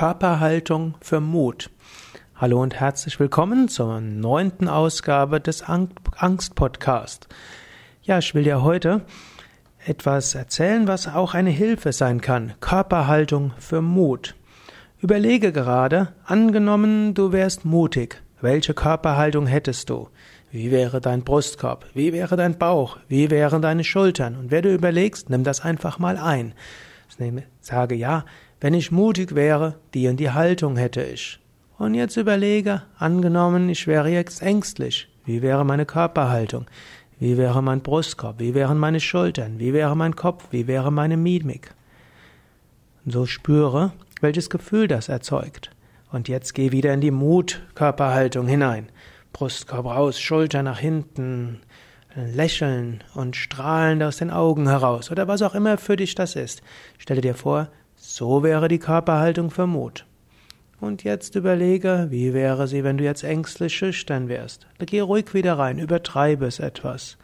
Körperhaltung für Mut. Hallo und herzlich willkommen zur neunten Ausgabe des Angst-Podcast. Ja, ich will dir heute etwas erzählen, was auch eine Hilfe sein kann. Körperhaltung für Mut. Überlege gerade, angenommen, du wärst mutig. Welche Körperhaltung hättest du? Wie wäre dein Brustkorb? Wie wäre dein Bauch? Wie wären deine Schultern? Und wer du überlegst, nimm das einfach mal ein. Sage ja, wenn ich mutig wäre, die und die Haltung hätte ich. Und jetzt überlege, angenommen, ich wäre jetzt ängstlich. Wie wäre meine Körperhaltung? Wie wäre mein Brustkorb? Wie wären meine Schultern? Wie wäre mein Kopf? Wie wäre meine Mimik? So spüre, welches Gefühl das erzeugt. Und jetzt geh wieder in die Mut-Körperhaltung hinein. Brustkorb raus, Schulter nach hinten, lächeln und strahlend aus den Augen heraus oder was auch immer für dich das ist. Stelle dir vor, so wäre die Körperhaltung für Mut. Und jetzt überlege, wie wäre sie, wenn du jetzt ängstlich schüchtern wärst. Geh ruhig wieder rein, übertreibe es etwas.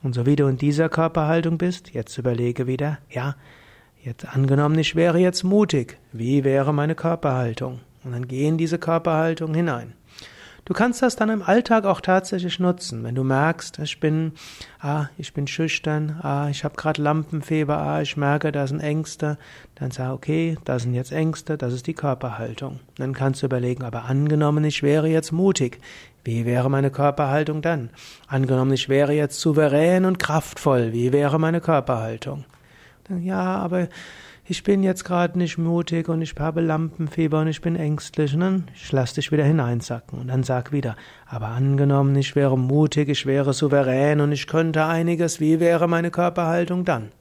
Und so wie du in dieser Körperhaltung bist, jetzt überlege wieder, ja, jetzt angenommen, ich wäre jetzt mutig, wie wäre meine Körperhaltung? Und dann geh in diese Körperhaltung hinein. Du kannst das dann im Alltag auch tatsächlich nutzen, wenn du merkst, ich bin, ah, ich bin schüchtern, ah, ich habe gerade Lampenfieber, ah, ich merke, da sind Ängste, dann sag, okay, da sind jetzt Ängste, das ist die Körperhaltung. Dann kannst du überlegen, aber angenommen, ich wäre jetzt mutig, wie wäre meine Körperhaltung dann? Angenommen, ich wäre jetzt souverän und kraftvoll, wie wäre meine Körperhaltung? Ja, aber ich bin jetzt gerade nicht mutig und ich habe Lampenfieber und ich bin ängstlich. Und dann ich lass dich wieder hineinsacken und dann sag wieder, aber angenommen, ich wäre mutig, ich wäre souverän und ich könnte einiges, wie wäre meine Körperhaltung dann?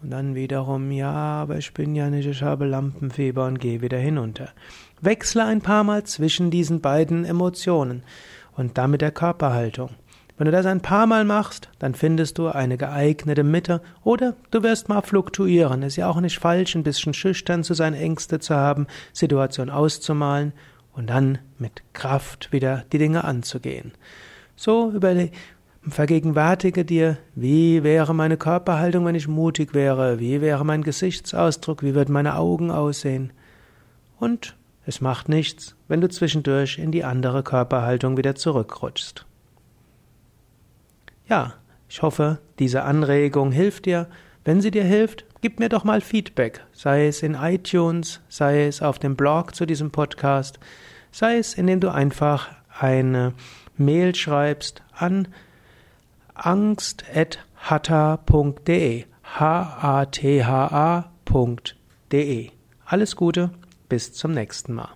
Und dann wiederum, ja, aber ich bin ja nicht, ich habe Lampenfieber und gehe wieder hinunter. Wechsle ein paar Mal zwischen diesen beiden Emotionen und damit der Körperhaltung. Wenn du das ein paar Mal machst, dann findest du eine geeignete Mitte oder du wirst mal fluktuieren. Es ist ja auch nicht falsch, ein bisschen schüchtern zu sein, Ängste zu haben, Situation auszumalen und dann mit Kraft wieder die Dinge anzugehen. So überleg, vergegenwärtige dir, wie wäre meine Körperhaltung, wenn ich mutig wäre, wie wäre mein Gesichtsausdruck, wie würden meine Augen aussehen. Und es macht nichts, wenn du zwischendurch in die andere Körperhaltung wieder zurückrutschst. Ja, ich hoffe, diese Anregung hilft dir. Wenn sie dir hilft, gib mir doch mal Feedback, sei es in iTunes, sei es auf dem Blog zu diesem Podcast, sei es, indem du einfach eine Mail schreibst an angst.hatha.de h-a-t-h-a.de. Alles Gute, bis zum nächsten Mal.